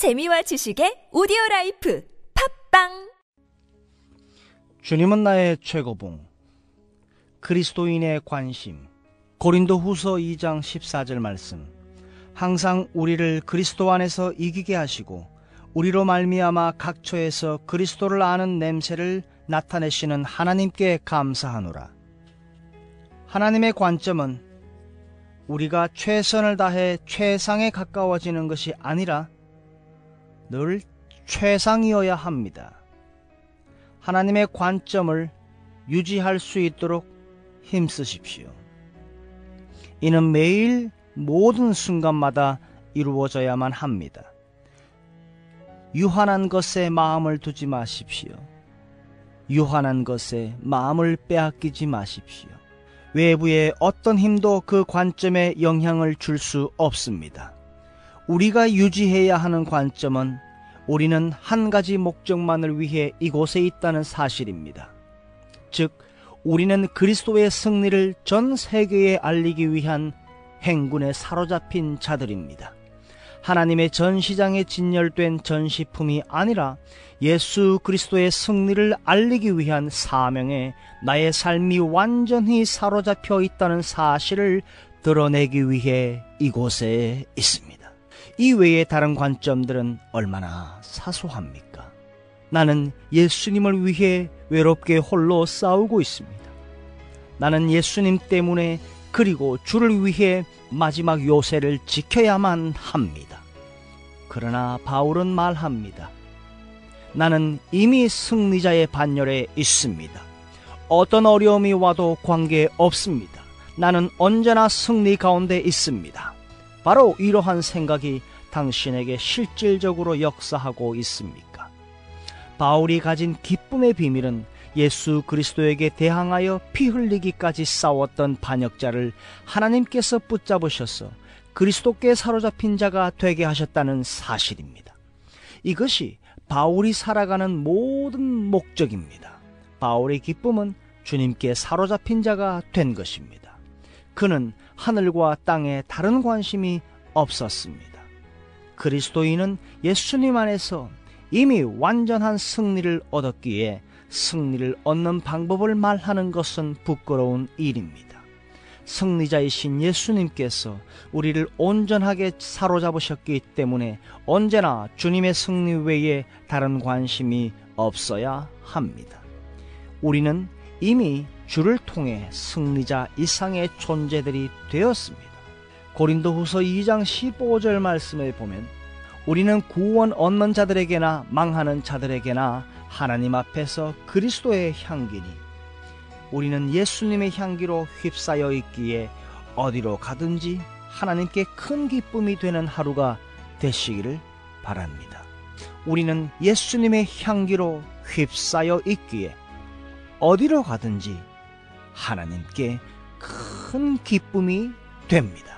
재미와 지식의 오디오 라이프 팟빵! 주님은 나의 최고봉 그리스도인의 관심. 고린도 후서 2장 14절 말씀. 항상 우리를 그리스도 안에서 이기게 하시고 우리로 말미암아 각처에서 그리스도를 아는 냄새를 나타내시는 하나님께 감사하노라. 하나님의 관점은 우리가 최선을 다해 최상에 가까워지는 것이 아니라 늘 최상이어야 합니다. 하나님의 관점을 유지할 수 있도록 힘쓰십시오. 이는 매일 모든 순간마다 이루어져야만 합니다. 유한한 것에 마음을 두지 마십시오. 유한한 것에 마음을 빼앗기지 마십시오. 외부의 어떤 힘도 그 관점에 영향을 줄 수 없습니다. 우리가 유지해야 하는 관점은 우리는 한 가지 목적만을 위해 이곳에 있다는 사실입니다. 즉, 우리는 그리스도의 승리를 전 세계에 알리기 위한 행군에 사로잡힌 자들입니다. 하나님의 전시장에 진열된 전시품이 아니라 예수 그리스도의 승리를 알리기 위한 사명에 나의 삶이 완전히 사로잡혀 있다는 사실을 드러내기 위해 이곳에 있습니다. 이 외의 다른 관점들은 얼마나 사소합니까? 나는 예수님을 위해 외롭게 홀로 싸우고 있습니다. 나는 예수님 때문에 그리고 주를 위해 마지막 요새를 지켜야만 합니다. 그러나 바울은 말합니다. 나는 이미 승리자의 반열에 있습니다. 어떤 어려움이 와도 관계 없습니다. 나는 언제나 승리 가운데 있습니다. 바로 이러한 생각이 당신에게 실질적으로 역사하고 있습니까? 바울이 가진 기쁨의 비밀은 예수 그리스도에게 대항하여 피 흘리기까지 싸웠던 반역자를 하나님께서 붙잡으셔서 그리스도께 사로잡힌 자가 되게 하셨다는 사실입니다. 이것이 바울이 살아가는 모든 목적입니다. 바울의 기쁨은 주님께 사로잡힌 자가 된 것입니다. 그는 하늘과 땅에 다른 관심이 없었습니다. 그리스도인은 예수님 안에서 이미 완전한 승리를 얻었기에 승리를 얻는 방법을 말하는 것은 부끄러운 일입니다. 승리자이신 예수님께서 우리를 온전하게 사로잡으셨기 때문에 언제나 주님의 승리 외에 다른 관심이 없어야 합니다. 우리는 이미 주를 통해 승리자 이상의 존재들이 되었습니다. 고린도 후서 2장 15절 말씀에 보면 우리는 구원 얻는 자들에게나 망하는 자들에게나 하나님 앞에서 그리스도의 향기니 우리는 예수님의 향기로 휩싸여 있기에 어디로 가든지 하나님께 큰 기쁨이 되는 하루가 되시기를 바랍니다. 우리는 예수님의 향기로 휩싸여 있기에 어디로 가든지 하나님께 큰 기쁨이 됩니다.